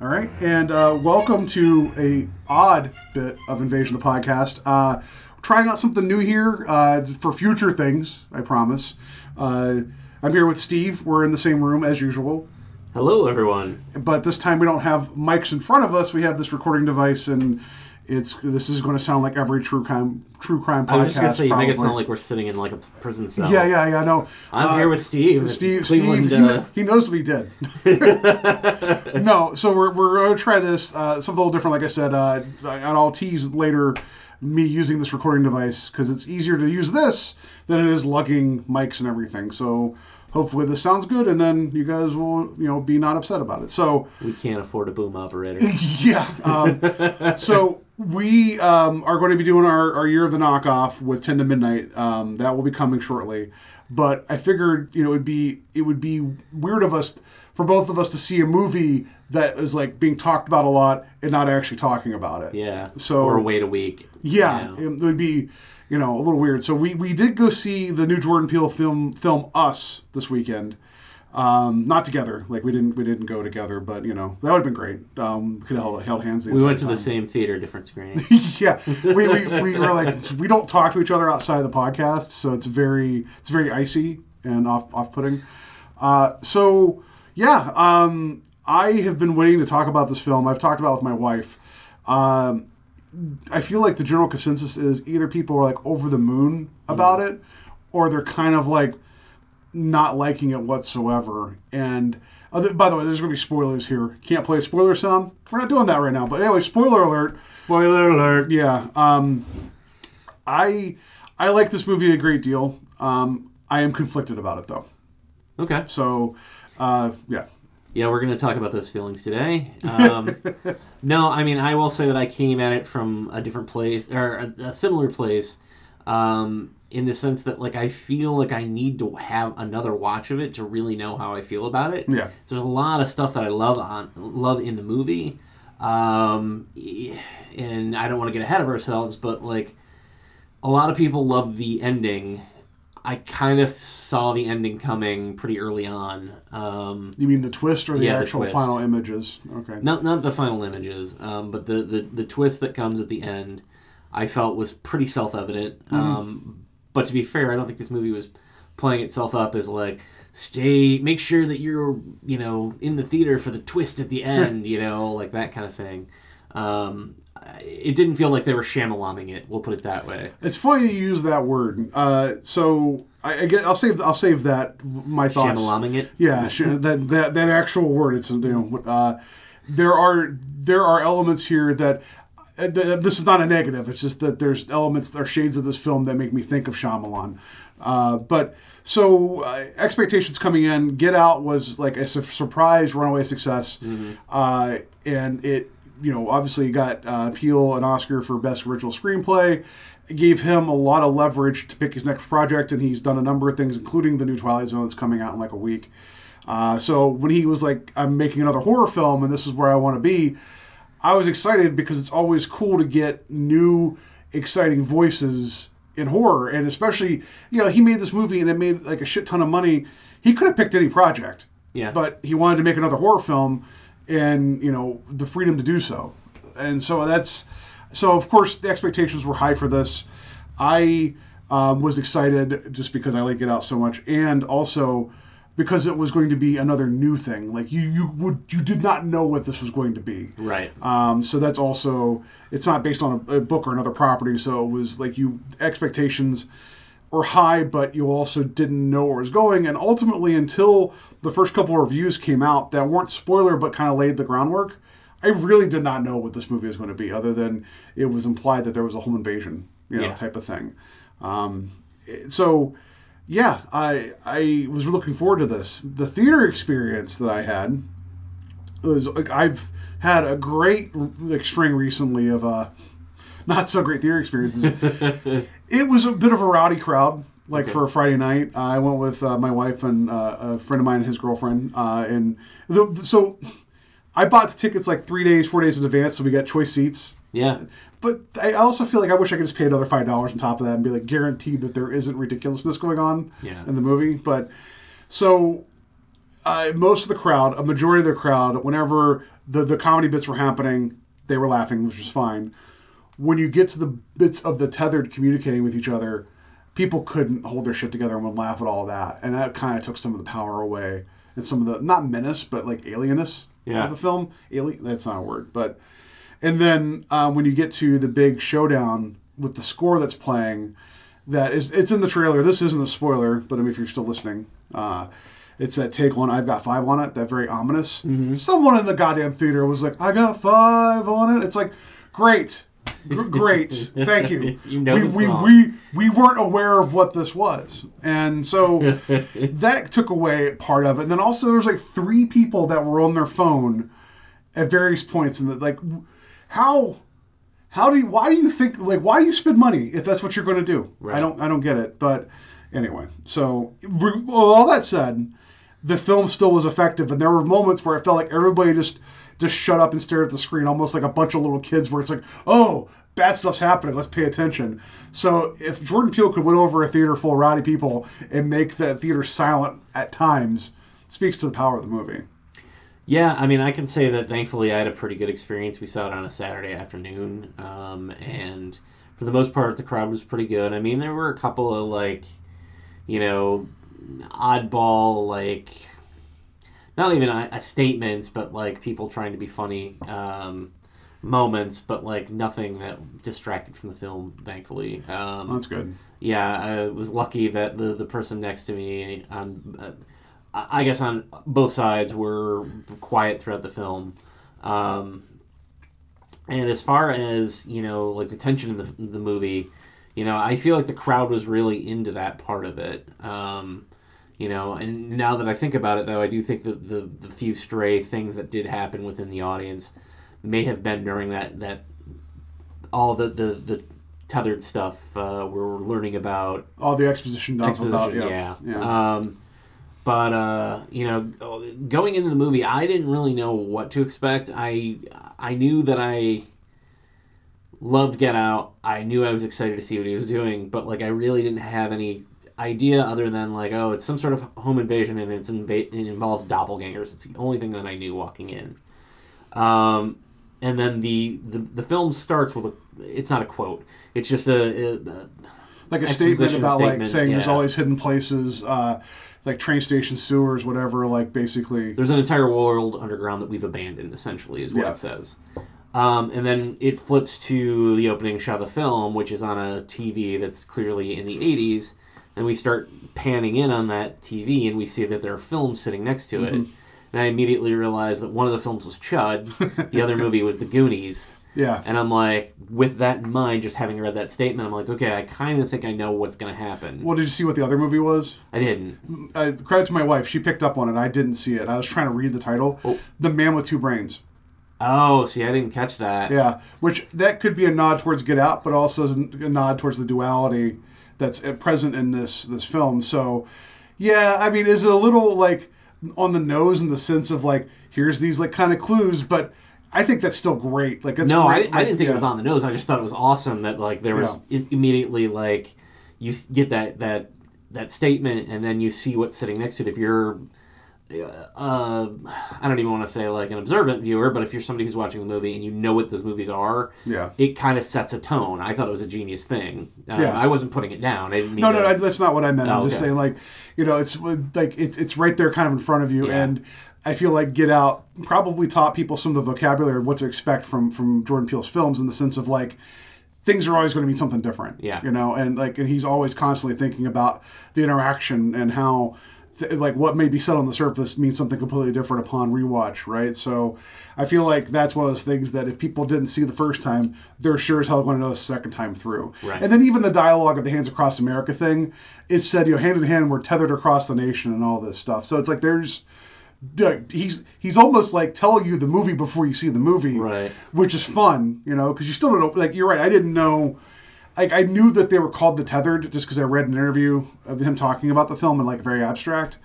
All right, and uh, welcome to a odd bit of Invasion of the podcast. Uh, trying out something new here uh, for future things. I promise. Uh, I'm here with Steve. We're in the same room as usual, Hello, everyone. but this time we don't have mics in front of us. We have this recording device, and it's this is going to sound like every true crime true crime podcast. I was just gonna say you make it probably. sound like we're sitting in like a prison cell. Yeah, yeah, yeah. No, I'm Uh, here with Steve. Steve, Cleveland, Steve, he, uh, he knows what he did. no, so we're, we're going to try this uh, something a little different. Like I said, uh, and I'll tease later me using this recording device because it's easier to use this than it is lugging mics and everything. So hopefully this sounds good, and then you guys will you know be not upset about it. So we can't afford a boom operator. yeah. Um, so we um, are going to be doing our, our year of the knockoff with 10 to midnight. Um, that will be coming shortly. But I figured, you know, it'd be it would be weird of us for both of us to see a movie that is like being talked about a lot and not actually talking about it. Yeah. So- or wait a week. Yeah, You know. it would be, you know, a little weird. So we, we did go see the new Jordan Peele film film Us this weekend. Um, not together, like we didn't we didn't go together, but you know that would have been great. Um, could have held, held hands. We went to the same theater, different screen. yeah, we, we, we were like we don't talk to each other outside of the podcast, so it's very it's very icy and off off putting. Uh, so yeah, um, I have been waiting to talk about this film. I've talked about it with my wife. Um, I feel like the general consensus is either people are like over the moon about it, or they're kind of like not liking it whatsoever. And other, by the way, there's going to be spoilers here. Can't play a spoiler sound. We're not doing that right now. But anyway, spoiler alert. Spoiler alert. Yeah. Um, I I like this movie a great deal. Um, I am conflicted about it though. Okay. So, uh, yeah. Yeah, we're going to talk about those feelings today. Um, no, I mean, I will say that I came at it from a different place, or a, similar place, um, in the sense that, like, I feel like I need to have another watch of it to really know how I feel about it. Yeah. There's a lot of stuff that I love on love in the movie, um, and I don't want to get ahead of ourselves, but like, a lot of people love the ending. I kind of saw the ending coming pretty early on. Um, You mean the twist or the Yeah, actual twist. final images? Okay. not not the final images, um, but the, the the twist that comes at the end, I felt was pretty self evident. Mm-hmm. Um, but to be fair, I don't think this movie was playing itself up as like stay, make sure that you're you know in the theater for the twist at the end, you know, like that kind of thing. It didn't feel like they were shamalamming it. We'll put it that way. It's funny you use that word. Uh, so I, I get, I'll save I'll save that my thoughts. Shamalamming it. Yeah, that, that that actual word. It's you know, uh, there are there are elements here that. uh, th- This is not a negative. It's just that there's elements, there are shades of this film that make me think of Shyamalan. Uh, but so uh, expectations coming in, Get Out was like a su- surprise runaway success, uh, and it you know obviously got uh, Peele an Oscar for best original screenplay. It gave him a lot of leverage to pick his next project, and he's done a number of things, including the new Twilight Zone that's coming out in like a week. Uh, so when he was like, "I'm making another horror film, and this is where I want to be," I was excited because it's always cool to get new, exciting voices in horror, and especially you know he made this movie and it made like a shit ton of money. He could have picked any project, Yeah. but he wanted to make another horror film, and you know the freedom to do so, and so that's so of course the expectations were high for this. I um, was excited just because I like Get Out so much, and also because it was going to be another new thing. Like you, you would you did not know what this was going to be. Right. Um, so that's also it's not based on a, a book or another property. So it was like you expectations were high, but you also didn't know where it was going. And ultimately, until the first couple of reviews came out that weren't spoiler but kind of laid the groundwork, I really did not know what this movie was going to be, other than it was implied that there was a home invasion, you know, Yeah. type of thing. Um, so yeah, I I was looking forward to this. The theater experience that I had was like I've had a great like string recently of uh not so great theater experiences. it was a bit of a rowdy crowd. Like for a Friday night, I went with uh, my wife and uh, a friend of mine and his girlfriend, uh, and the, so I bought the tickets like three days, four days in advance, so we got choice seats. Yeah. But I also feel like I wish I could just pay another five dollars on top of that and be like guaranteed that there isn't ridiculousness going on Yeah. in the movie. But so uh, most of the crowd, a majority of the crowd, whenever the the comedy bits were happening, they were laughing, which was fine. When you get to the bits of the tethered communicating with each other, people couldn't hold their shit together and would laugh at all that, and that kind of took some of the power away and some of the not menace but like alienness Yeah. of the film. Alien, that's not a word, but and then uh, when you get to the big showdown with the score that's playing, that is it's in the trailer. This isn't a spoiler, but I mean if you're still listening, uh, it's that take one. I've got five on it. That very ominous. Someone in the goddamn theater was like, "I got five on it." It's like, great, Gr- great, thank you. You know we, we, we we weren't aware of what this was, and so that took away part of it. And then also there's like three people that were on their phone at various points, and like how how do you why do you think like why do you spend money if that's what you're going to do? I don't i don't get it but anyway. So all that said the film still was effective. And there were moments where it felt like everybody just just shut up and stare at the screen almost like a bunch of little kids where it's like oh bad stuff's happening let's pay attention so if jordan peele could win over a theater full of rowdy people and make that theater silent at times speaks to the power of the movie Yeah, I mean, I can say that thankfully I had a pretty good experience. We saw it on a Saturday afternoon, um, and for the most part, the crowd was pretty good. I mean, there were a couple of like, you know, oddball like, not even statements, but like people trying to be funny um, moments, but like nothing that distracted from the film. Thankfully, um, that's good yeah, I was lucky that the the person next to me on, uh, I I guess on both sides were quiet throughout the film. Um, and as far as you know, like the tension in the the movie, you know, I feel like the crowd was really into that part of it. Um, you know, and now that I think about it, though, I do think that the the few stray things that did happen within the audience may have been during that that all the the, the tethered stuff uh, we're learning about all the exposition exposition. about yeah. yeah. Um, but uh, you know, going into the movie, I didn't really know what to expect. I I knew that I loved Get Out. I knew I was excited to see what he was doing, but like I really didn't have any idea other than like, oh, it's some sort of home invasion and it's inva- it involves doppelgangers. It's the only thing that I knew walking in. Um, and then the, the the film starts with a. It's not a quote. It's just a, a, like a statement about like statement, saying there's yeah. all these hidden places, uh, like train station sewers, whatever. Like basically, There's an entire world underground that we've abandoned, essentially, is what Yeah. it says. Um, and then it flips to the opening shot of the film, which is on a TV that's clearly in the 80s. And we start panning in on that TV, and we see that there are films sitting next to it. Mm-hmm. And I immediately realized that one of the films was Chud, the other movie was The Goonies. yeah, And I'm like, with that in mind, just having read that statement, I'm like, okay, I kind of think I know what's going to happen. Well, did you see what the other movie was? I didn't. Uh, credit to my wife; she picked up on it. I didn't see it. I was trying to read the title, Oh. "The Man with Two Brains." Oh, see, I didn't catch that. Yeah, which that could be a nod towards Get Out, but also a nod towards the duality that's at present in this this film. So, yeah, I mean, is it a little like on the nose in the sense of like here's these like kind of clues, but I think that's still great. Like, it's no, I, I didn't think yeah. it was on the nose. I just thought it was awesome that like there was i- immediately like you get that that that statement and then you see what's sitting next to it. If you're uh, I don't even want to say like an observant viewer, but if you're somebody who's watching the movie and you know what those movies are, Yeah. it kind of sets a tone. I thought it was a genius thing. Uh, Yeah. I wasn't putting it down. I didn't mean No, to, no, that's not what I meant. I'm Oh, just okay. saying, like, you know, it's like it's it's right there, kind of in front of you, Yeah. and I feel like Get Out probably taught people some of the vocabulary of what to expect from from Jordan Peele's films in the sense of like things are always going to be something different. Yeah. you know, and like, and he's always constantly thinking about the interaction and how. Th- Like what may be said on the surface means something completely different upon rewatch, right? So, I feel like that's one of those things that if people didn't see the first time, they're sure as hell going to know the second time through. Right. And then even the dialogue of the Hands Across America thing, it said, you know, hand in hand, we're tethered across the nation and all this stuff. So it's like there's he's he's almost like telling you the movie before you see the movie, Right. Which is fun, you know, because you still don't know. Like you're right, I didn't know. Like I knew that they were called the tethered just because I read an interview of him talking about the film and like very abstract.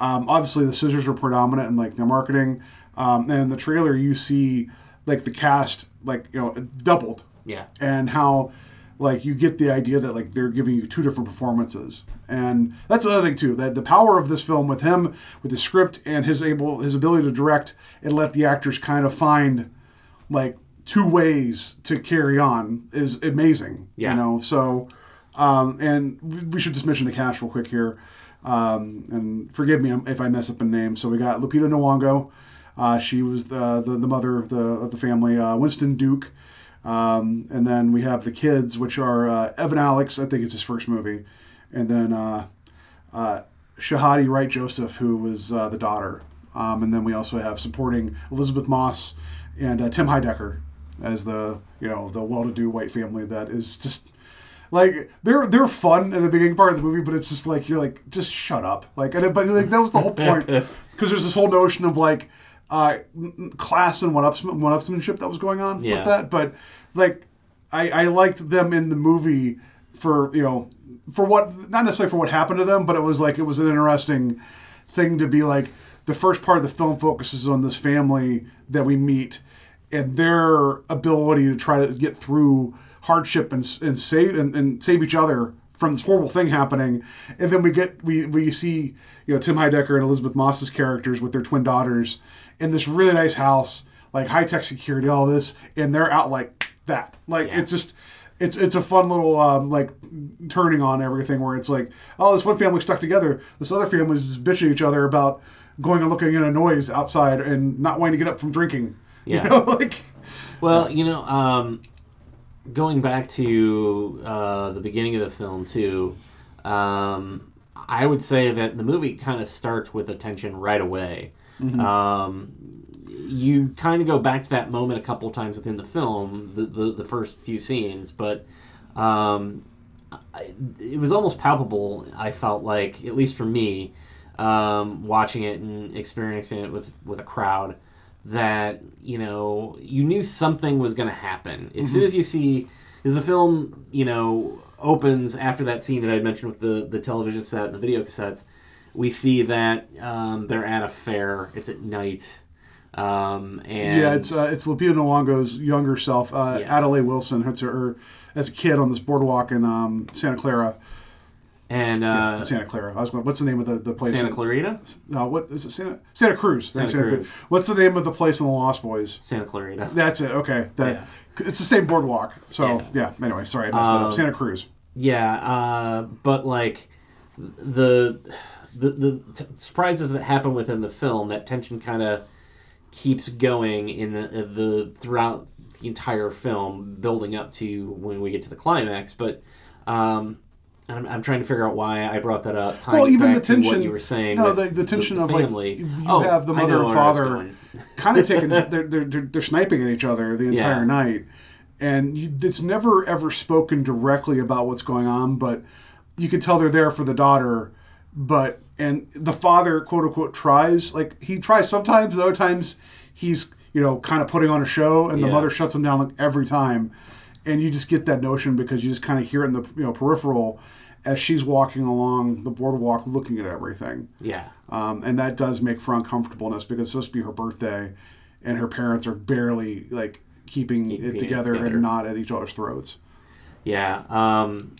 Um, obviously, the scissors were predominant in like their marketing, um, and in the trailer you see like the cast like you know doubled Yeah. and how like you get the idea that like they're giving you two different performances and that's another thing too that the power of this film with him with the script and his able his ability to direct and let the actors kind of find like two ways to carry on is amazing Yeah. you know? So um, and we- should just mention the cast real quick here. Um, and forgive me if i mess up a name. So we got lupita nyong'o. Uh, she was the, the, the mother of the, of the family uh, winston duke. Um, and then we have the kids, which are uh, Evan Alex, I think it's his first movie, and then uh, uh, Shahadi Wright Joseph, who was uh, the daughter. Um, and then we also have supporting Elisabeth Moss and uh, Tim Heidecker as the you know the well-to-do white family that is just like they're they're fun in the beginning part of the movie, but it's just like you're like just shut up, like and it, but like that was the whole point because there's this whole notion of like uh, class and one ups one upsmanship that was going on Yeah. with that, but like I I liked them in the movie for you know for what not necessarily for what happened to them, but it was like it was an interesting thing to be like the first part of the film focuses on this family that we meet and their ability to try to get through hardship and, and save and, and save each other from this horrible thing happening. And then we get we we see you know Tim Heidecker and Elisabeth Moss's characters with their twin daughters in this really nice house like high tech security all this and they're out like that. Like Yeah. it's just it's it's a fun little um, like turning on everything where it's like oh this one family stuck together. This other family's just bitching each other about going and looking at a noise outside and not wanting to get up from drinking Yeah. you know like Well, you know, um, going back to uh, the beginning of the film too, um, I would say that the movie kind of starts with attention right away. Um, you kind of go back to that moment a couple times within the film, the the, the first few scenes, but um, I, it was almost palpable. I felt like, at least for me, um, watching it and experiencing it with with a crowd, that you know you knew something was going to happen as soon as you see. Is the film you know opens after that scene that I mentioned with the the television set and the video cassettes? We see that um, they're at a fair. It's at night. Um, and yeah it's uh, it's Lupita Nyong'o's younger self uh, Yeah. Adelaide Wilson her, her as a kid on this boardwalk in um, Santa Clara and uh, Santa Clara I was going what's the name of the, the place Santa Clarita, no what is it Santa Santa Cruz Santa Cruz. what's the name of the place in the Lost Boys Santa Clarita. That's it. Okay, that Yeah. it's the same boardwalk. So yeah. Anyway, sorry, I messed that Um, up. Santa Cruz. Yeah, uh, but like the the the t- surprises that happen within the film, that tension kind of keeps going in the, the throughout the entire film, building up to when we get to the climax. But um, I'm, I'm trying to figure out why I brought that up. tying Well, even the tension. you were saying. No, the, the tension the of family. like you Oh, have the mother and where I was father kind of taking they're, they're, they're they're sniping at each other the entire Yeah. night, and you, it's never ever spoken directly about what's going on, but you can tell they're there for the daughter, but and the father quote unquote tries like he tries sometimes, other times he's you know kind of putting on a show, and the mother shuts him down like every time, and you just get that notion because you just kind of hear it in the you know peripheral as she's walking along the boardwalk looking at everything. Yeah. Um, and that does make for uncomfortableness because it's supposed to be her birthday, and her parents are barely like keeping Keeping it it together, together. and not at each other's throats. Yeah, um,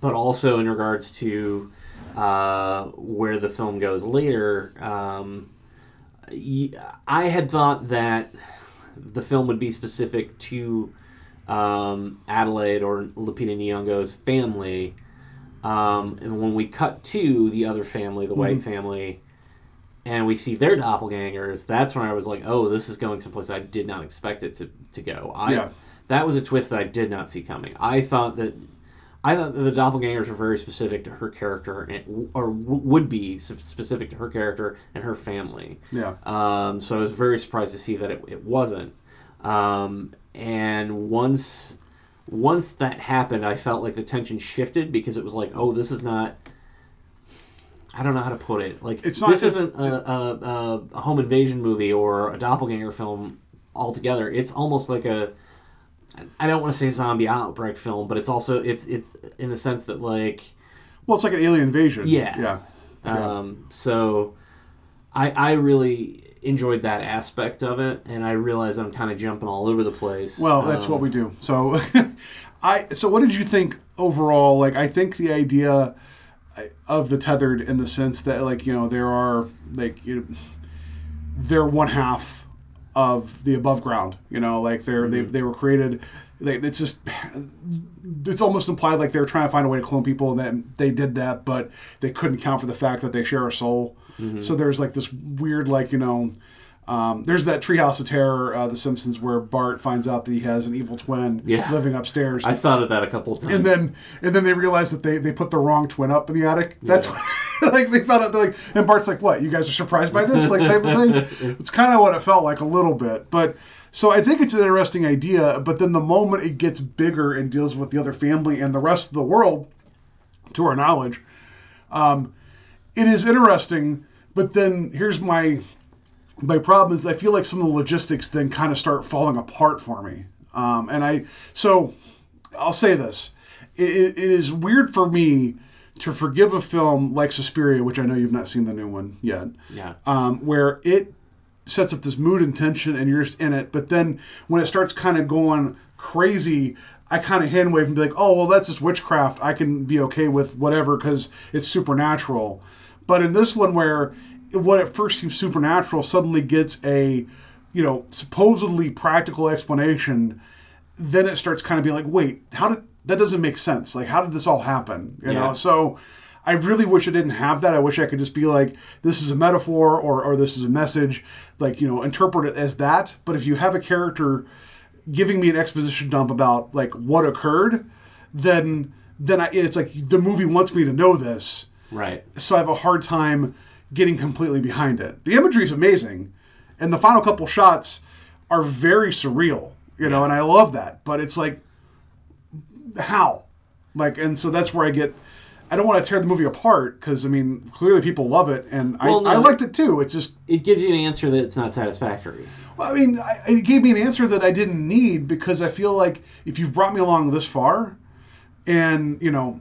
but also in regards to uh, where the film goes later, um, I had thought that the film would be specific to um, Adelaide or Lupita Nyong'o's family, um, and when we cut to the other family, the white family, and we see their doppelgangers, that's when I was like, "Oh, this is going someplace I did not expect it to, to go." I, Yeah. That was a twist that I did not see coming. I thought that I thought that the doppelgangers were very specific to her character, and, or w- would be specific to her character and her family. Yeah. Um, so I was very surprised to see that it, it wasn't. Um, and once once that happened, I felt like the tension shifted because it was like, oh, this is not. I don't know how to put it. Like It's not- this isn't a, a, a, a home invasion movie or a doppelganger film altogether. It's almost like a. I don't want to say zombie outbreak film, but it's also it's it's in the sense that like Well, it's like an alien invasion. Yeah. Yeah. um, so I I really enjoyed that aspect of it, and I realize I'm kind of jumping all over the place. Well, that's Um, what we do. So, I so what did you think overall? Like, I think the idea of the tethered in the sense that like you know there are like you know, they're one half of the above ground. You know, like they're they they were created. Like it's just it's almost implied like they're trying to find a way to clone people and that they did that, but they couldn't account for the fact that they share a soul. So there's like this weird like you know. Um, there's that Treehouse of Terror, uh, The Simpsons, where Bart finds out that he has an evil twin Yeah. living upstairs, I thought of that a couple of times. and then and then they realize that they, they put the wrong twin up in the attic. That's what, like they found out. They're like, and Bart's like, "What? You guys are surprised by this?" Like type of thing. It's kind of what it felt like a little bit, but so I think it's an interesting idea. But then the moment it gets bigger and deals with the other family and the rest of the world, to our knowledge, um, it is interesting. But then here's my my problem is I feel like some of the logistics then kind of start falling apart for me. Um, and I so I'll say this: it, it is weird for me to forgive a film like Suspiria, which I know you've not seen the new one yet, yeah, um, where it sets up this mood and tension, and you're just in it. But then when it starts kind of going crazy, I kind of hand wave and be like, "Oh, well, that's just witchcraft. I can be okay with whatever because it's supernatural." But in this one, where what at first seems supernatural suddenly gets a, you know, supposedly practical explanation, then it starts kind of being like, "Wait, how did that doesn't make sense? Like, how did this all happen?" You Yeah. know, so. I really wish I didn't have that. I wish I could just be like, this is a metaphor or, or this is a message, like, you know, interpret it as that. But if you have a character giving me an exposition dump about like what occurred, then then I, it's like the movie wants me to know this, right. so I have a hard time getting completely behind it. The imagery is amazing, and the final couple shots are very surreal, you know, and I love that. But it's like, how, like, and so that's where I get. I don't want to tear the movie apart because I mean clearly people love it and Well, I, I liked it too. It's just It gives you an answer that's not satisfactory. well, I mean, I, it gave me an answer that I didn't need because I feel like if you've brought me along this far, and you know,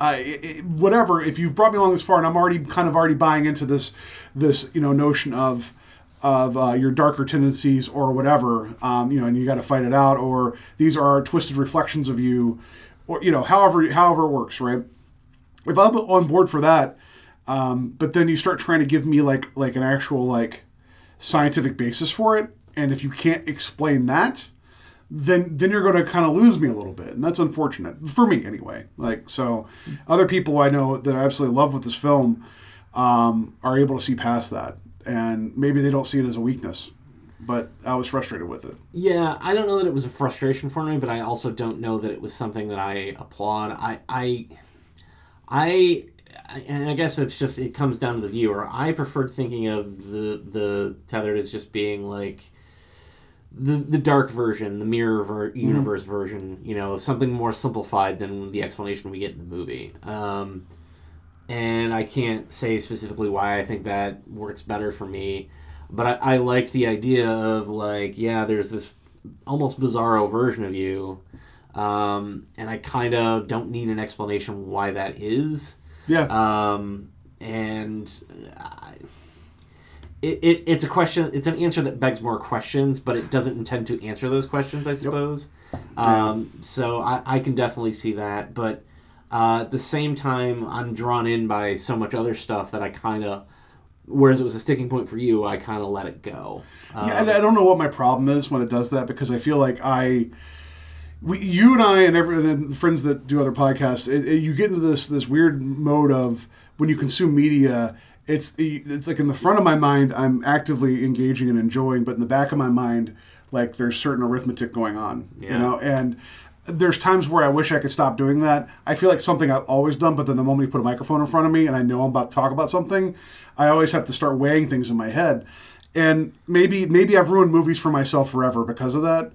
I it, whatever, if you've brought me along this far, and I'm already kind of already buying into this this you know notion of of uh, your darker tendencies or whatever, um, you know, and you got to fight it out, or these are twisted reflections of you, or you know, however however it works, right? If I'm on board for that, um, but then you start trying to give me like like an actual like scientific basis for it, and if you can't explain that, then then you're going to kind of lose me a little bit, and that's unfortunate for me anyway. Like so, other people I know that I absolutely love with this film um, are able to see past that, and maybe they don't see it as a weakness, but I was frustrated with it. Yeah, I don't know that it was a frustration for me, but I also don't know that it was something that I applaud. I, I, I, and I guess it's just it comes down to the viewer. I preferred thinking of the the tethered as just being like the the dark version, the mirror ver- universe version. You know, something more simplified than the explanation we get in the movie. Um, and I can't say specifically why I think that works better for me, but I, I liked the idea of like, yeah, there's this almost bizarro version of you, um, and I kind of don't need an explanation why that is. Yeah, Um, and I, it, it, it's a question. It's an answer that begs more questions, but it doesn't intend to answer those questions. I suppose. Um, so I, I can definitely see that, but uh, at the same time, I'm drawn in by so much other stuff that I kind of. Whereas it was a sticking point for you, I kind of let it go. Um, Yeah, and I don't know what my problem is when it does that because I feel like I, we, you and I and every and friends that do other podcasts, it, it- you get into this this weird mode of when you consume media. It's it's like in the front of my mind, I'm actively engaging and enjoying, but in the back of my mind, like there's certain arithmetic going on, you know, and. There's times where I wish I could stop doing that. I feel like something I've always done, but then the moment you put a microphone in front of me and I know I'm about to talk about something, I always have to start weighing things in my head and maybe maybe I've ruined movies for myself forever because of that.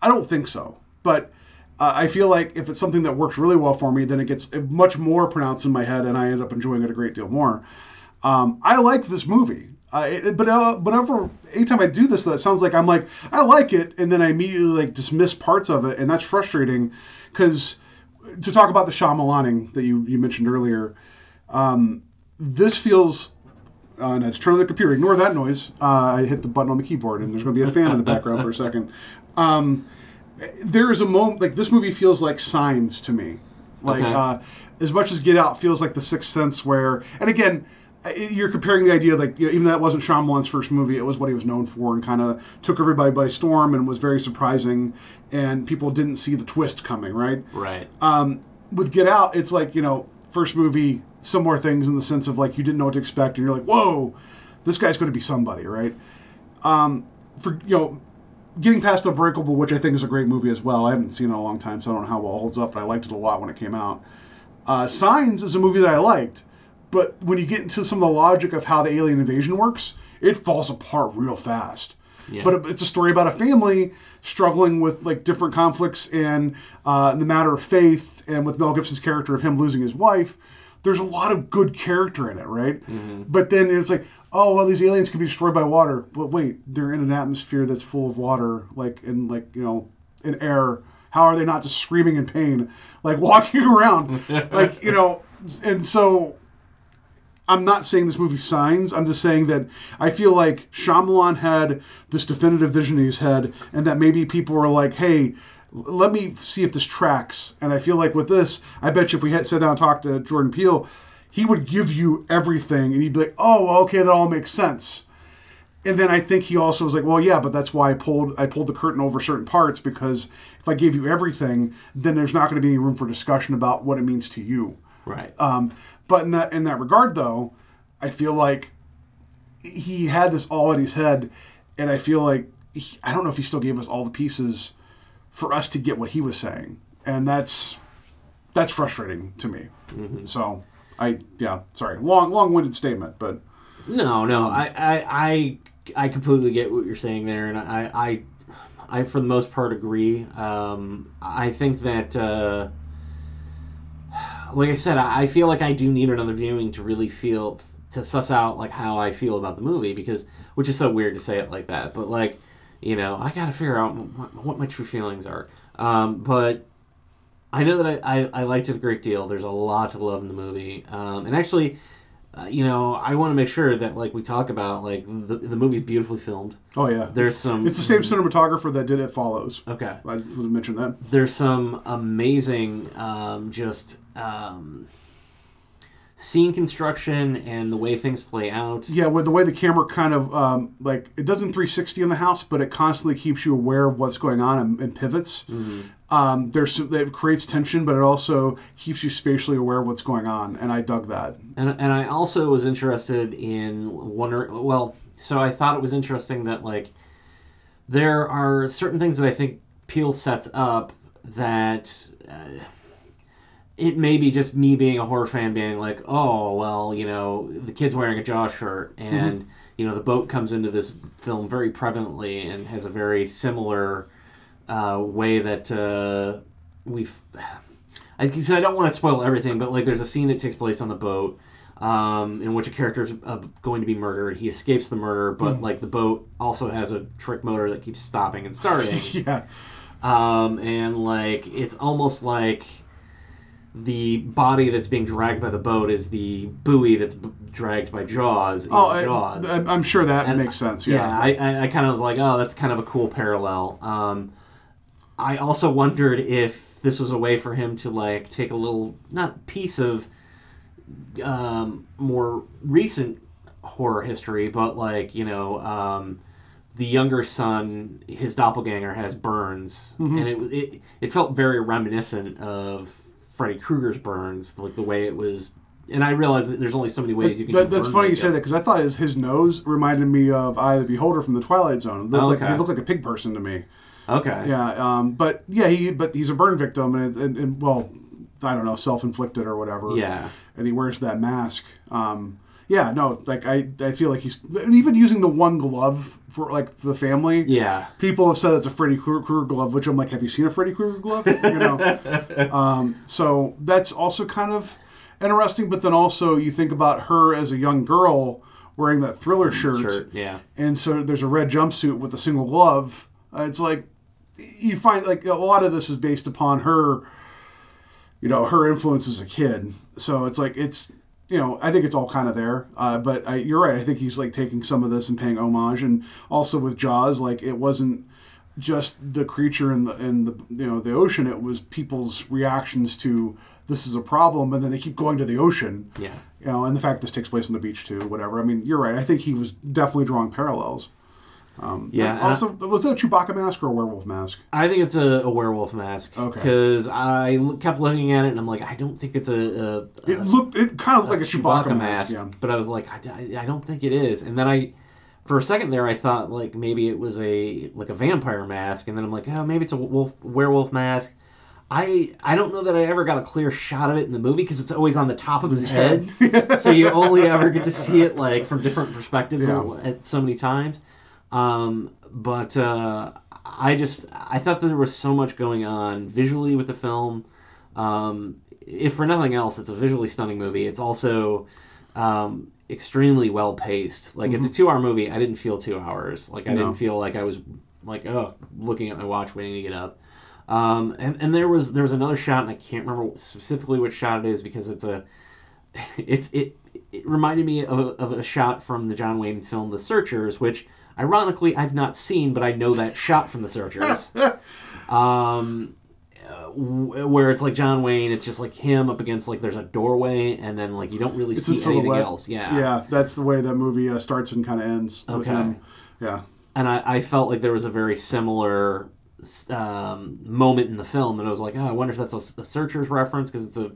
I don't think so, but uh, I feel like if it's something that works really well for me, then it gets much more pronounced in my head, and I end up enjoying it a great deal more. Um, I like this movie, uh, it, but uh, whenever anytime I do this, that sounds like I'm like I like it, and then I immediately like dismiss parts of it, and that's frustrating because to talk about the Shyamalaning that you you mentioned earlier, um, this feels Uh, and it's turn on the computer. Ignore that noise. Uh, I hit the button on the keyboard, and there's going to be a fan in the background for a second. Um, there is a moment like this movie feels like Signs to me. Like Okay. uh, as much as Get Out feels like The Sixth Sense, where and again. You're comparing the idea, like you know, even though that wasn't Shyamalan's first movie, it was what he was known for, and kind of took everybody by storm, and was very surprising, and people didn't see the twist coming, right? Right. um, with Get Out, it's like you know, first movie, similar things in the sense of like you didn't know what to expect, and you're like, whoa, this guy's going to be somebody, right? Um, for you know, getting past Unbreakable, which I think is a great movie as well. I haven't seen it in a long time, so I don't know how well it holds up, but I liked it a lot when it came out. Uh, Signs is a movie that I liked, but when you get into some of the logic of how the alien invasion works, it falls apart real fast. Yeah. But it's a story about a family struggling with like different conflicts and uh, the matter of faith, and with Mel Gibson's character of him losing his wife. There's a lot of good character in it, right? But then it's like, oh well, these aliens could be destroyed by water. But wait, they're in an atmosphere that's full of water, like in like you know, in air. How are they not just screaming in pain, like walking around, like you know? And so I'm not saying this movie signs. I'm just saying that I feel like Shyamalan had this definitive vision in his head, and that maybe people were like, "Hey, let me see if this tracks." And I feel like with this, I bet you if we had sat down and talked to Jordan Peele, he would give you everything, and he'd be like, "Oh, okay, that all makes sense." And then I think he also was like, "Well, yeah, but that's why I pulled I pulled the curtain over certain parts because if I gave you everything, then there's not going to be any room for discussion about what it means to you." Right. Um, but in that in that regard, though, I feel like he had this all in his head, and I feel like he, I don't know if he still gave us all the pieces for us to get what he was saying, and that's that's frustrating to me. So I yeah, sorry, long long winded statement, but No, no, I, I, I, I completely get what you're saying there, and I, I, I for the most part agree. Um, I think that, uh, like I said, I I feel like I do need another viewing to really feel to suss out like how I feel about the movie because, which is so weird to say it like that, but like, you know, I got to figure out what, what my true feelings are. Um, but I know that I, I, I liked it a great deal. There's a lot to love in the movie, um, and actually, uh, you know, I want to make sure that like we talk about like the the movie's beautifully filmed. oh yeah, There's some. it's the same cinematographer that did It Follows. Okay. I just want to mention that. There's some amazing, um, just um, scene construction and the way things play out. Yeah, with the way the camera kind of um, like it doesn't 360 in the house, but it constantly keeps you aware of what's going on and, and pivots. Um, there's it creates tension, but it also keeps you spatially aware of what's going on, and I dug that. And, and I also was interested in wondering. Well, so I thought it was interesting that like there are certain things that I think Peele sets up that uh, it may be just me being a horror fan being like, oh well, you know, the kid's wearing a Jaws shirt, and you know the boat comes into this film very prevalently and has a very similar uh, way that uh, we've. I said I don't want to spoil everything, but like there's a scene that takes place on the boat um, in which a character is uh, going to be murdered. He escapes the murder, but like the boat also has a trick motor that keeps stopping and starting. yeah, um, and like it's almost like the body that's being dragged by the boat is the buoy that's b- dragged by Jaws. In oh, I, Jaws. I, I'm sure that And- makes sense. Yeah, Yeah, I, I, I kind of was like, oh, that's kind of a cool parallel. Um, I also wondered if this was a way for him to like take a little not piece of um, more recent horror history, but like you know, um, the younger son, his doppelganger has burns, Mm-hmm. and it, it it felt very reminiscent of Freddy Krueger's burns, like the way it was. And I realized that there's only so many ways you can. That, that's funny you say that because I thought his, his nose reminded me of Eye of the Beholder from the Twilight Zone. It looked, Oh, like, okay. he looked like a pig person to me. Okay. Yeah, um, but yeah, he but he's a burn victim, and, and, and well, I don't know, self inflicted or whatever. Yeah. and he wears that mask. Um, yeah, no, like I, I feel like he's even using the one glove for like the family. Yeah. People have said it's a Freddy Krueger glove, which I'm like, have you seen a Freddy Krueger glove? You know, um, so that's also kind of interesting. But then also you think about her as a young girl wearing that thriller shirt, Shirt, yeah. and so there's a red jumpsuit with a single glove. Uh, it's like you find like a lot of this is based upon her, you know, her influence as a kid. So it's like it's you know, I think it's all kind of there. Uh, but I, you're right. I think he's like taking some of this and paying homage, and also with Jaws, like it wasn't just the creature in the in the you know the ocean. It was people's reactions to this is a problem, and then they keep going to the ocean. Yeah. You know, and the fact this takes place on the beach too, whatever. I mean, you're right. I think he was definitely drawing parallels. Um, yeah. and I- Also, was that a Chewbacca mask or a werewolf mask? I think it's a, a werewolf mask. Okay. Because I l- kept looking at it and I'm like, I don't think it's a, a, It looked. It kind of looked like a Chewbacca, Chewbacca mask. Yeah. But I was like, I don't think it is. And then I, for a second there, I thought like maybe it was a like a vampire mask, and then I'm like, oh, maybe it's a wolf werewolf mask. I I don't know that I ever got a clear shot of it in the movie because it's always on the top of his head, so you only ever get to see it like from different perspectives Yeah. at so many times. Um, but uh, I just I thought that there was so much going on visually with the film. Um, if for nothing else, it's a visually stunning movie. It's also um, extremely well paced. Like it's a two hour movie. I didn't feel two hours. Like I No. didn't feel like I was like oh looking at my watch waiting to get up. Um, and, and there was there was another shot, and I can't remember specifically which shot it is because it's a it's it it reminded me of a, of a shot from the John Wayne film The Searchers, which ironically I've not seen, but I know that shot from The Searchers. um, uh, where it's like John Wayne, it's just like him up against like there's a doorway, and then like you don't really It's see anything else. Yeah, Yeah, that's the way that movie uh, starts and kind of ends. Okay. Yeah. and I, I felt like there was a very similar um, moment in the film, and I was like, oh, I wonder if that's a, a Searchers reference because it's a.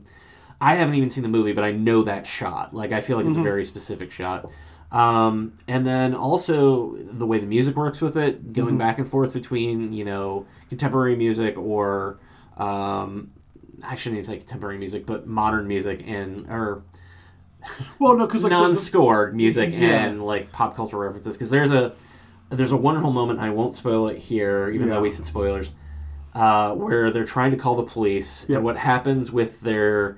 I haven't even seen the movie, but I know that shot. Like I feel like it's a very specific shot. Um, and then also the way the music works with it, going back and forth between you know contemporary music or um, I shouldn't even say contemporary music, but modern music and or Well, no, because like the- the, non-scored music Yeah. and like pop culture references because there's a there's a wonderful moment I won't spoil it here even Yeah. though we said spoilers uh, where they're trying to call the police Yep. and what happens with their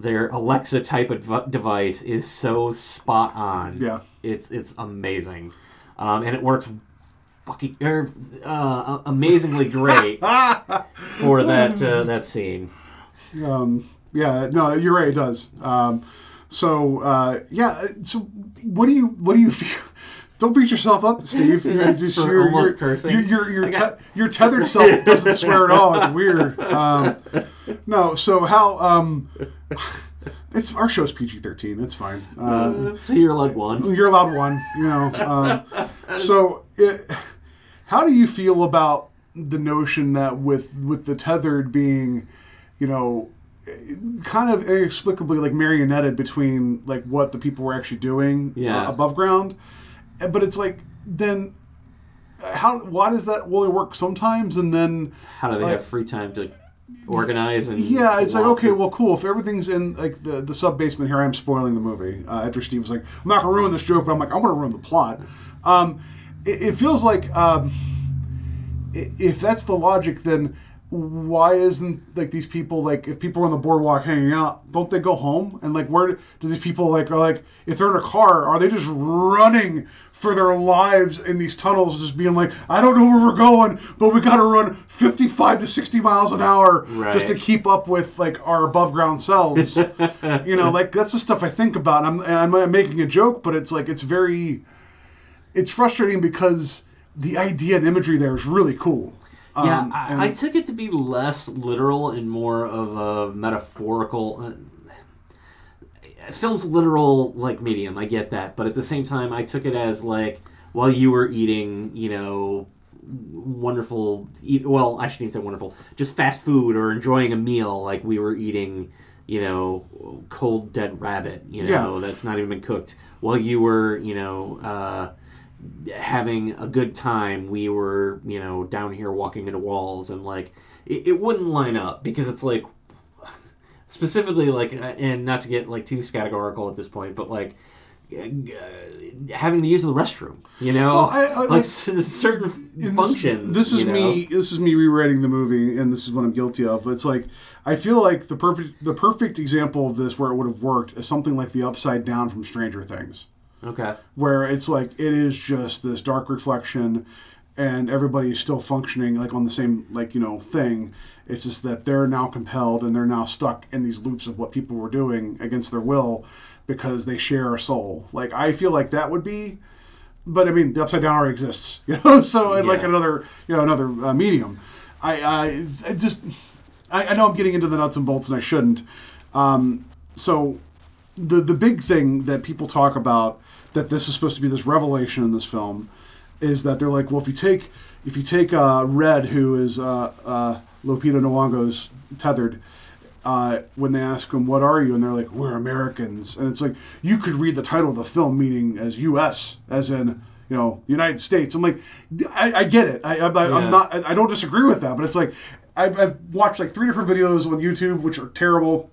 their Alexa type of dev- device is so spot on Yeah. it's it's amazing um, and it works fucking er, uh, amazingly great for that uh, that scene um, yeah, no, you're right. It does. Um, so uh, yeah. So what do you what do you feel? Don't beat yourself up, Steve. You're just, you're, almost you're, cursing. Your your your, got- te- your tethered self doesn't swear at all. It's weird. Um, no. So how? Um, it's our show's PG thirteen. It's fine. Uh, so you're allowed one you're allowed one. You know. Um, so, it, how do you feel about the notion that with with the tethered being, you know, kind of inexplicably like marionetted between like what the people were actually doing Yeah. uh, above ground, Uh, but it's like then. How why does that only work sometimes? And then how do they Like- have free time to organize and yeah it's like okay this- well cool. If everything's in like the, the sub basement here i'm spoiling the movie. Uh, after steve was like i'm not gonna ruin this joke but i'm like i'm gonna ruin the plot. Um, it, it feels like um, if that's the logic then why isn't like these people like if people are on the boardwalk hanging out don't they go home? And like where do, do these people like are like if they're in a car are they just running for their lives in these tunnels just being like i don't know where we're going but we gotta run 55 to 60 miles an hour just to keep up with like our above ground selves. You know like that's the stuff i think about and I'm, and I'm making a joke but it's like it's very it's frustrating because the idea and imagery there is really cool Yeah, Um, I, and- I took it to be less literal and more of a metaphorical. Uh, film's literal like medium. I get that, but at the same time, I took it as like while you were eating, you know, wonderful. Eat, well, I shouldn't even say wonderful. Just fast food or enjoying a meal, like we were eating. You know, cold dead rabbit. You know, Yeah. that's not even been cooked. While you were, you know. Uh, having a good time we were you know down here walking into walls and like it, it wouldn't line up because it's like specifically like uh, and not to get like too categorical at this point but like uh, having to use the restroom you know Well, I- I- like, certain And this- functions This, is you know? me. This is me rewriting the movie, and this is what I'm guilty of. It's like I feel like the perfect the perfect example of this where it would have worked is something like the Upside Down from Stranger Things. Okay where it's like it is just this dark reflection and everybody is still functioning like on the same like you know thing. It's just that they're now compelled and they're now stuck in these loops of what people were doing against their will because they share a soul. Like I feel like that would be, but I mean the upside down already exists, you know. So in like another you know another uh, medium. I I it's- just I, I know I'm getting into the nuts and bolts and I shouldn't. Um, so the the big thing that people talk about that this is supposed to be this revelation in this film is that they're like, well, if you take if you take uh, Red, who is uh, uh, Lupita Nyong'o's tethered, uh, when they ask him, "What are you?" and they're like, "We're Americans," and it's like you could read the title of the film meaning as U.S. as in you know United States. I'm like, I, I get it. I, I, Yeah. I'm not. I, I don't disagree with that, but it's like I've, I've watched like three different videos on YouTube which are terrible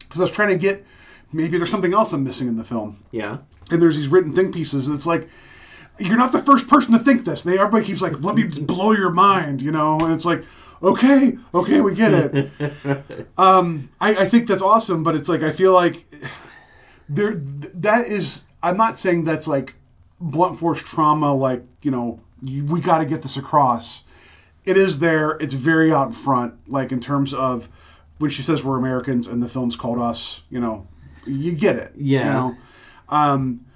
because I was trying to get maybe there's something else I'm missing in the film Yeah. And there's these written think pieces, and it's like you're not the first person to think this. They everybody keeps like, let me blow your mind, you know, and it's like, okay, okay, we get it. um, I, I think that's awesome, but it's like I feel like there that is. I'm not saying that's like blunt force trauma, like you know, you, we got to get this across. It is there. It's very out in front, like in terms of when she says we're Americans and the film's called Us. You know, you get it. You Yeah. know? Um,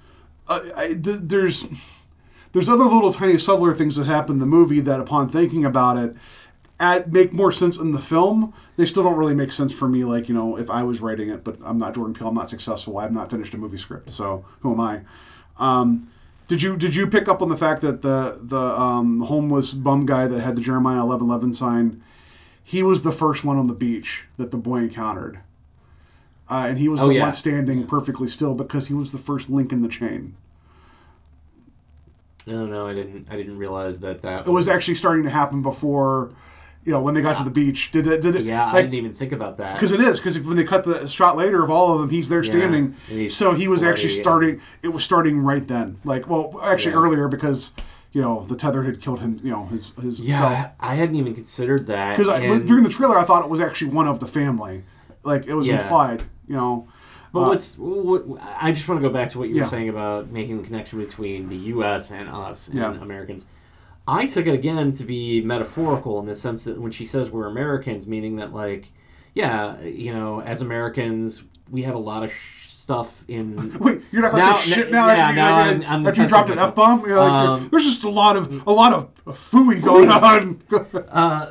I, th- there's there's other little tiny subtler things that happen in the movie that, upon thinking about it, at make more sense in the film. They still don't really make sense for me. Like you know, if I was writing it, but I'm not Jordan Peele. I'm not successful. I've not finished a movie script. So who am I? Um, did you did you pick up on the fact that the the um, homeless bum guy that had the Jeremiah 11:11 sign? He was the first one on the beach that the boy encountered. Uh, and he was Oh, the yeah. one standing perfectly still because he was the first link in the chain. No, no, I didn't. I didn't realize that that It was actually starting to happen before, you know, when they got to the beach. Did it? Did it? Yeah, I didn't even think about that. because it is because when they cut the shot later of all of them, he's there standing. he's So he was actually bloody, starting. It was starting right then. Like, well, actually Yeah. earlier because you know the tether had killed him. You know his his yeah, I hadn't even considered that. Because during the trailer, I thought it was actually one of the family. Like it was Yeah. implied. You know. But Uh, what's what, I just want to go back to what you Yeah. were saying about making the connection between the U.S. and us and Yeah. Americans. I took it again to be metaphorical in the sense that when she says we're Americans, meaning that like, yeah, you know, as Americans, we have a lot of sh- stuff in. Wait, you're not gonna Now- say shit now yeah, after, now I'm- I'm after you dropped an f bomb. Like, Um, there's just a lot of a lot of fooey going on. Uh,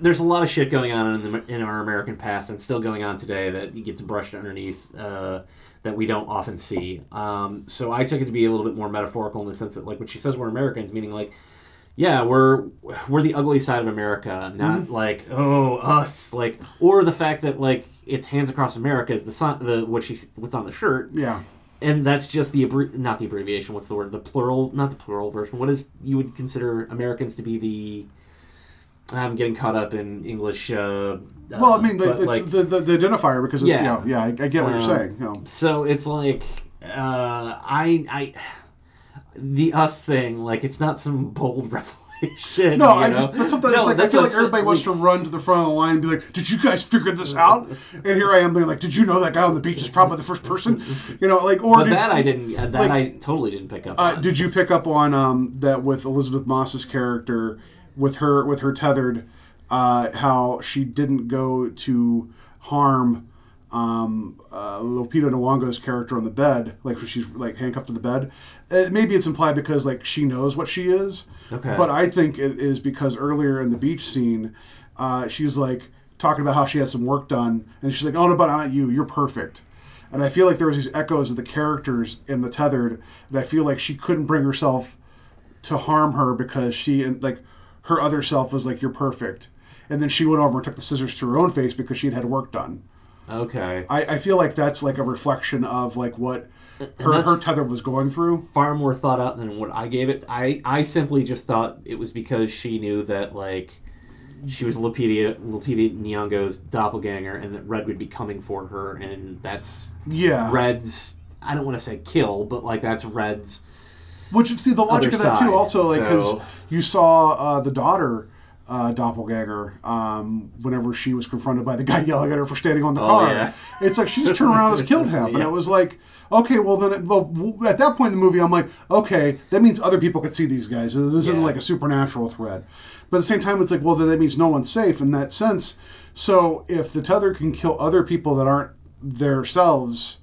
there's a lot of shit going on in, the, in our American past and still going on today that gets brushed underneath uh, that we don't often see. Um, so I took it to be a little bit more metaphorical in the sense that, like, when she says we're Americans, meaning like, yeah, we're we're the ugly side of America, not Mm-hmm. like oh us, like or the fact that like it's hands across America is the the what she what's on the shirt, yeah. and that's just the not the abbreviation. What's the word? The plural, not the plural version. What is you would consider Americans to be the? I'm getting caught up in English. Uh, Well, I mean, but, it's like, the, the, the identifier because it's, yeah, Yeah. yeah, I, I get what you're Um, saying. You know. so it's like uh, I I the us thing. Like it's not some bold revelation. No, I know? just that's something. No, it's like I that's feel like everybody wants to run to the front of the line and be like, "Did you guys figure this out?" And here I am being like, "Did you know that guy on the beach is probably the first person?" You know, like or But did, that I didn't. uh, That like- I totally didn't pick up. Uh, on. did you pick up on um, that with Elisabeth Moss's character, with her with her tethered, uh, how she didn't go to harm um, uh, Lupita Nyong'o's character on the bed, like she's like handcuffed to the bed. Uh, maybe it's implied because like she knows what she is. Okay. But I think it is because earlier in the beach scene, uh, she's like talking about how she had some work done, and she's like, "Oh no, but not you. You're perfect." And I feel like there was these echoes of the characters in the tethered, and I feel like she couldn't bring herself to harm her because she and like her other self was like, "You're perfect," and then she went over and took the scissors to her own face because she had had work done. okay. I, I feel like that's like a reflection of like what her her tether was going through. far more thought out than what I gave it. I, I simply just thought it was because she knew that like she was Lupita Lupita Nyong'o's doppelganger, and that Red would be coming for her, and that's Yeah, Red's. I don't want to say kill, but like that's Red's. Which you see the logic of that too. Also, like because so- you saw uh, the daughter uh, doppelganger. Um, whenever she was confronted by the guy yelling at her for standing on the Oh, car, yeah. it's like she just turned around and killed him, and it was like, okay, well then, it, well at that point in the movie, I'm like, okay, that means other people could see these guys. This isn't like a supernatural threat. But at the same time, it's like, well, then that means no one's safe in that sense. So if the tether can kill other people that aren't themselves,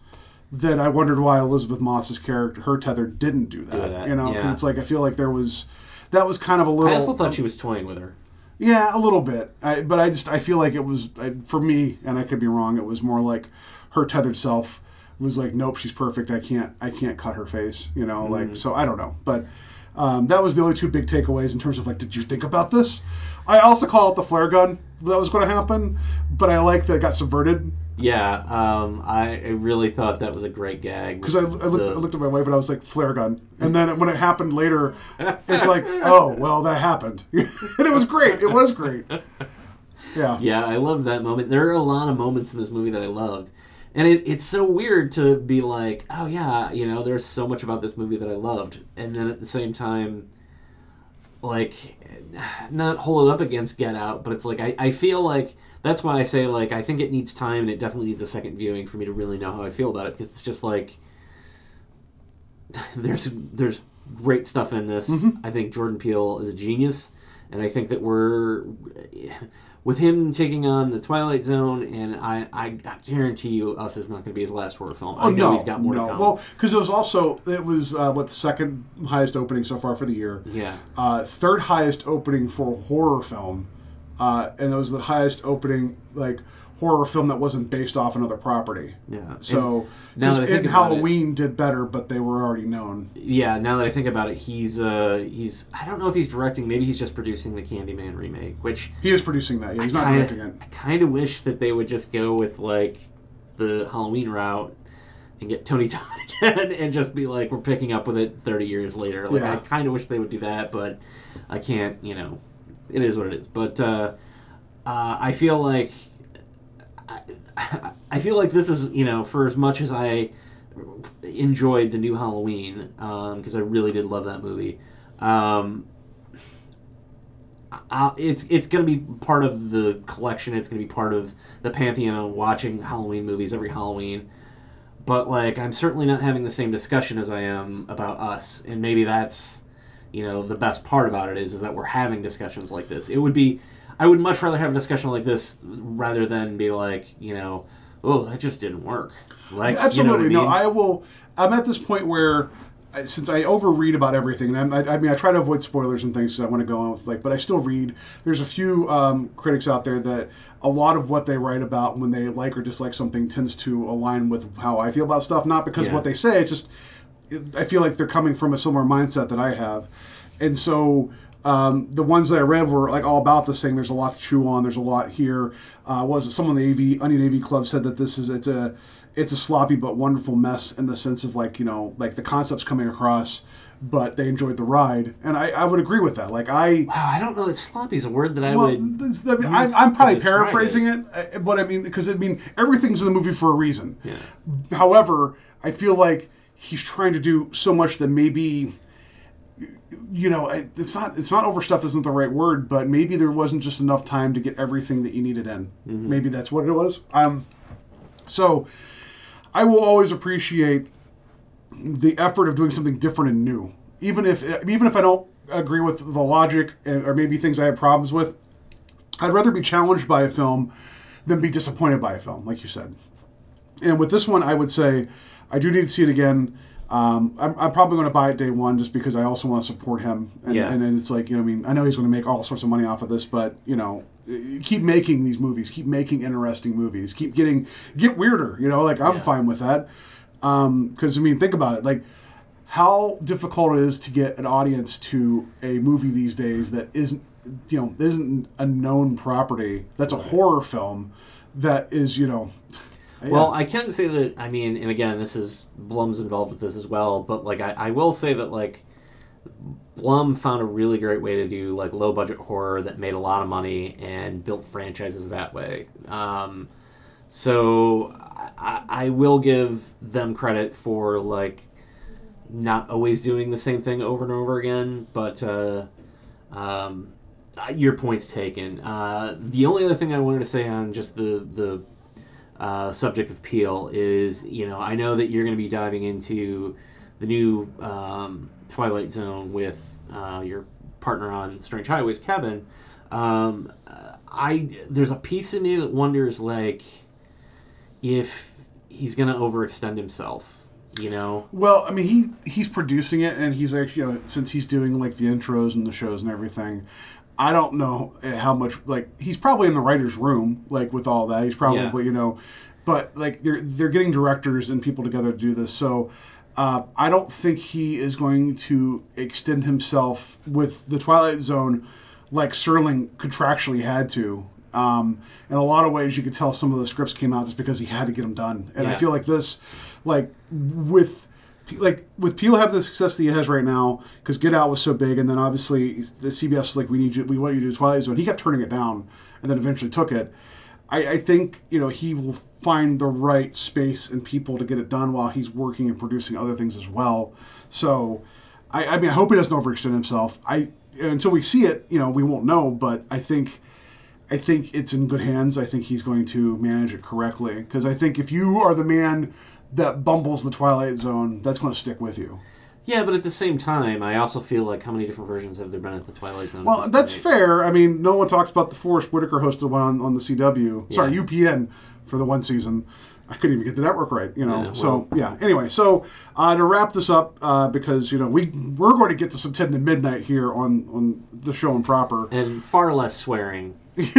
then I wondered why Elisabeth Moss's character, her tether, didn't do that. Do that, You know, because yeah. it's like I feel like there was that was kind of a little. I also thought she was toying with her. Yeah, a little bit. I, but I just I feel like it was I, for me, and I could be wrong. It was more like her tethered self was like, nope, she's perfect. I can't I can't cut her face. You know, like so I don't know, but. Um, that was the only two big takeaways in terms of like, did you think about this? I also call it the flare gun that was going to happen, but I like that it got subverted Yeah, um, I I really thought that was a great gag. because I, I looked I looked at my wife and I was like flare gun, and then when it happened later, it's like oh well that happened, and it was great. It was great. Yeah. Yeah, I love that moment. There are a lot of moments in this movie that I loved. And it, it's so weird to be like, oh, yeah, you know, there's so much about this movie that I loved. And then at the same time, like, not hold it up against Get Out, but it's like, I, I feel like that's why I say, like, I think it needs time and it definitely needs a second viewing for me to really know how I feel about it because it's just like, there's there's great stuff in this. I think Jordan Peele is a genius, and I think that we're with him taking on the Twilight Zone, and I, I, I guarantee you, Us is not going to be his last horror film. I Oh know no, he's got more no. Well, because it was also it was uh, what second highest opening so far for the year. yeah, Uh, third highest opening for a horror film, uh, and it was the highest opening like horror film that wasn't based off another property. yeah. So And now that I think and about it- Halloween did better, but they were already known. yeah, now that I think about it, he's uh, he's I don't know if he's directing. Maybe he's just producing the Candyman remake, which He is producing that. Yeah, he's not kinda, directing it. I kind of wish that they would just go with like the Halloween route and get Tony Todd again and just be like, we're picking up with it 30 years later. Like, Yeah. I kind of wish they would do that, but I can't, you know, it is what it is. But uh, uh, I feel like. I, I feel like this is, you know, for as much as I enjoyed the new Halloween, because I really did love that movie, um, uh, it's it's going to be part of the collection. It's going to be part of the pantheon of watching Halloween movies every Halloween. But like, I'm certainly not having the same discussion as I am about us, and maybe that's you know the best part about it is is that we're having discussions like this. It would be, I would much rather have a discussion like this rather than be like you know, oh that just didn't work. Like Absolutely. you know I mean? No, I will. I'm at this point where, since I overread about everything, and I'm, I, I mean, I try to avoid spoilers and things because I want to go on with like, but I still read. There's a few um, critics out there that a lot of what they write about when they like or dislike something tends to align with how I feel about stuff, not because of Yeah. what they say. It's just I feel like they're coming from a similar mindset that I have, and so. Um, the ones that I read were like all about this thing. There's a lot to chew on. There's a lot here. Uh, was it someone in the AV Onion AV Club said that this is it's a it's a sloppy but wonderful mess in the sense of like you know like the concepts coming across, but they enjoyed the ride, and I, I would agree with that. Like I Wow, I don't know if sloppy is a word that I well, would. this, I mean, I, I'm probably paraphrasing it. it, uh, but I mean, because I mean, everything's in the movie for a reason. Yeah. However, I feel like he's trying to do so much that maybe, you know, it's not it's not overstuffed isn't the right word, but maybe there wasn't just enough time to get everything that you needed in. Mm-hmm. Maybe that's what it was. Um, so I will always appreciate the effort of doing something different and new, even if even if I don't agree with the logic or maybe things I have problems with. I'd rather be challenged by a film than be disappointed by a film, like you said. And with this one, I would say I do need to see it again. Um, I'm, I'm probably going to buy it day one just because I also want to support him. And, Yeah. and then it's like, you know, I mean, I know he's going to make all sorts of money off of this, but, you know, keep making these movies, keep making interesting movies, keep getting, get weirder, you know, like I'm Yeah. fine with that. Because, I mean, think about it. Like, how difficult it is to get an audience to a movie these days that isn't you know isn't a known property that's a horror film that is you know Well, I can say that. I mean, and again, this is Blum's involved with this as well. But like, I, I will say that like Blum found a really great way to do like low budget horror that made a lot of money and built franchises that way. Um, so I, I will give them credit for like not always doing the same thing over and over again, but uh, um, your point's taken. Uh, the only other thing I wanted to say on just the the uh, subject of Peele is, you know, I know that you're going to be diving into the new um, Twilight Zone with uh, your partner on Strange Highways, Kevin. Um, I there's a piece of me that wonders like if he's going to overextend himself. You know, Well, I mean, he he's producing it, and he's actually you know, since he's doing like the intros and the shows and everything. I don't know how much like he's probably in the writers' room like with all that. He's probably Yeah. you know, but like they're they're getting directors and people together to do this. So uh, I don't think he is going to extend himself with the Twilight Zone like Serling contractually had to. Um, in a lot of ways, you could tell some of the scripts came out just because he had to get them done, and I feel like this, like with like with Peele having the success that he has right now, because Get Out was so big, and then obviously the CBS was like, we need you, we want you to do Twilight Zone. He kept turning it down, and then eventually took it. I, I think you know he will find the right space and people to get it done while he's working and producing other things as well. So, I, I mean, I hope he doesn't overextend himself. I until we see it, you know, we won't know. But I think I think it's in good hands. I think he's going to manage it correctly because I think if you are the man that bumbles the Twilight Zone, that's going to stick with you. yeah, but at the same time, I also feel like how many different versions have there been of the Twilight Zone? Well, that's point? fair. I mean, no one talks about the Forest Whitaker hosted one on, on the CW. Sorry, UPN for the one season. I couldn't even get the network right, you know. Yeah, so yeah. Anyway, so uh, to wrap this up, uh, because you know we we're going to get to some ten to midnight here on on the show and proper, and far less swearing.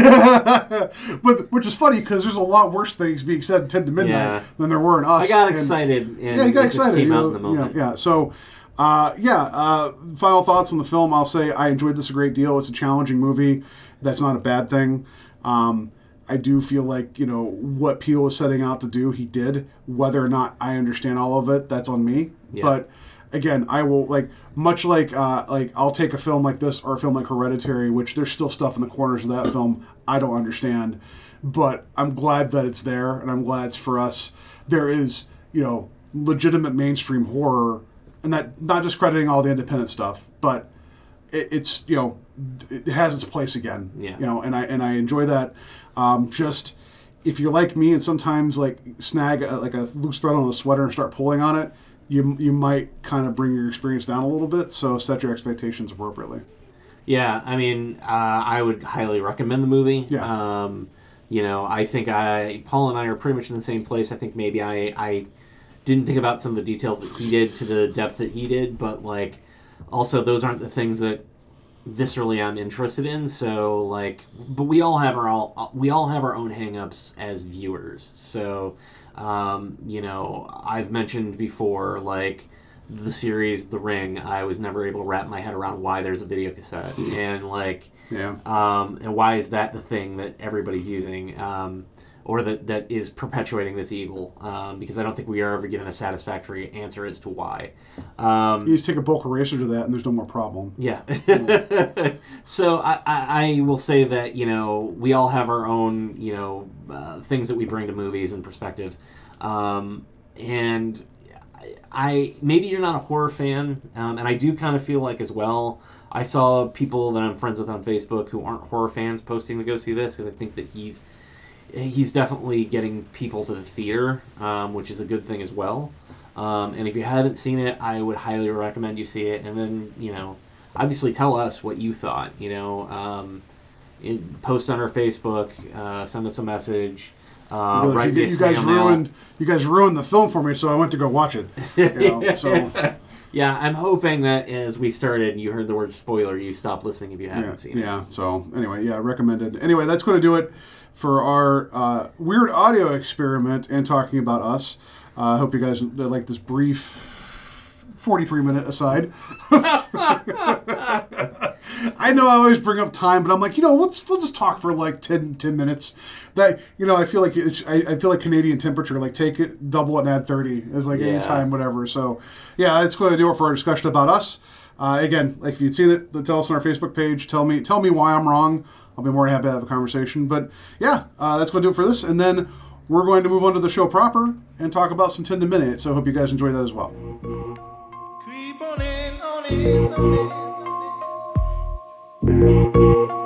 but which is funny because there's a lot worse things being said in ten to midnight Yeah. than there were in us. I got and- excited, and yeah, you got excited. came you out in the moment. Yeah, yeah. So, uh, yeah. Uh, final thoughts on the film. I'll say I enjoyed this a great deal. It's a challenging movie. That's not a bad thing. Um, I do feel like you know what Peele was setting out to do. He did. Whether or not I understand all of it, that's on me. Yeah. But again, I will like much like uh, like I'll take a film like this or a film like Hereditary, which there's still stuff in the corners of that film I don't understand, but I'm glad that it's there, and I'm glad it's for us. There is you know legitimate mainstream horror, and that not just crediting all the independent stuff, but it, it's you know it has its place again. Yeah. You know, and I and I enjoy that. Um, just if you're like me and sometimes like snag a, like a loose thread on a sweater and start pulling on it, you you might kind of bring your experience down a little bit. So set your expectations appropriately. Yeah, I mean, uh, I would highly recommend the movie. Yeah. Um, you know, I think I Paul and I are pretty much in the same place. I think maybe I I didn't think about some of the details that he did to the depth that he did, but like also those aren't the things that viscerally I'm interested in. So like, but we all have our all we all have our own hangups as viewers. So um, you know, I've mentioned before like the series The Ring. I was never able to wrap my head around why there's a video cassette and like Yeah. um, and why is that the thing that everybody's using um, or that, that is perpetuating this evil um, because i don't think we are ever given a satisfactory answer as to why um, You just take a bulk eraser to that, and there's no more problem. yeah so I, I, I will say that you know we all have our own you know uh, things that we bring to movies and perspectives um, and I maybe you're not a horror fan, um, and I do kind of feel like as well. I saw people that I'm friends with on Facebook who aren't horror fans posting to go see this because I think that he's he's definitely getting people to the theater, um, which is a good thing as well. Um, and if you haven't seen it, I would highly recommend you see it. And then you know, obviously tell us what you thought. You know, um, in, post on our Facebook, uh, send us a message. Uh, You're like, write you, me a you guys ruined you guys ruined the film for me, so I went to go watch it. You know, so Yeah, I'm hoping that as we started, you heard the word spoiler, you stop listening if you haven't yeah, seen it. yeah. So anyway, yeah, recommended. Anyway, that's going to do it for our uh, weird audio experiment and talking about us. Uh, I hope you guys like this brief 43 minute aside. I know I always bring up time, but I'm like, you know, let's let's just talk for like 10, 10 minutes. That you know, I feel like it's I, I feel like Canadian temperature. Like take it, double it, and add thirty. It's like Yeah. any time, whatever. So yeah, that's going to do it for our discussion about us. Uh, again, like if you'd seen it, tell us on our Facebook page. Tell me tell me why I'm wrong. I'll be more than happy to have a conversation. But yeah, uh, that's going to do it for this, and then we're going to move on to the show proper and talk about some ten to minute. So I hope you guys enjoy that as well. On in, on in, on in.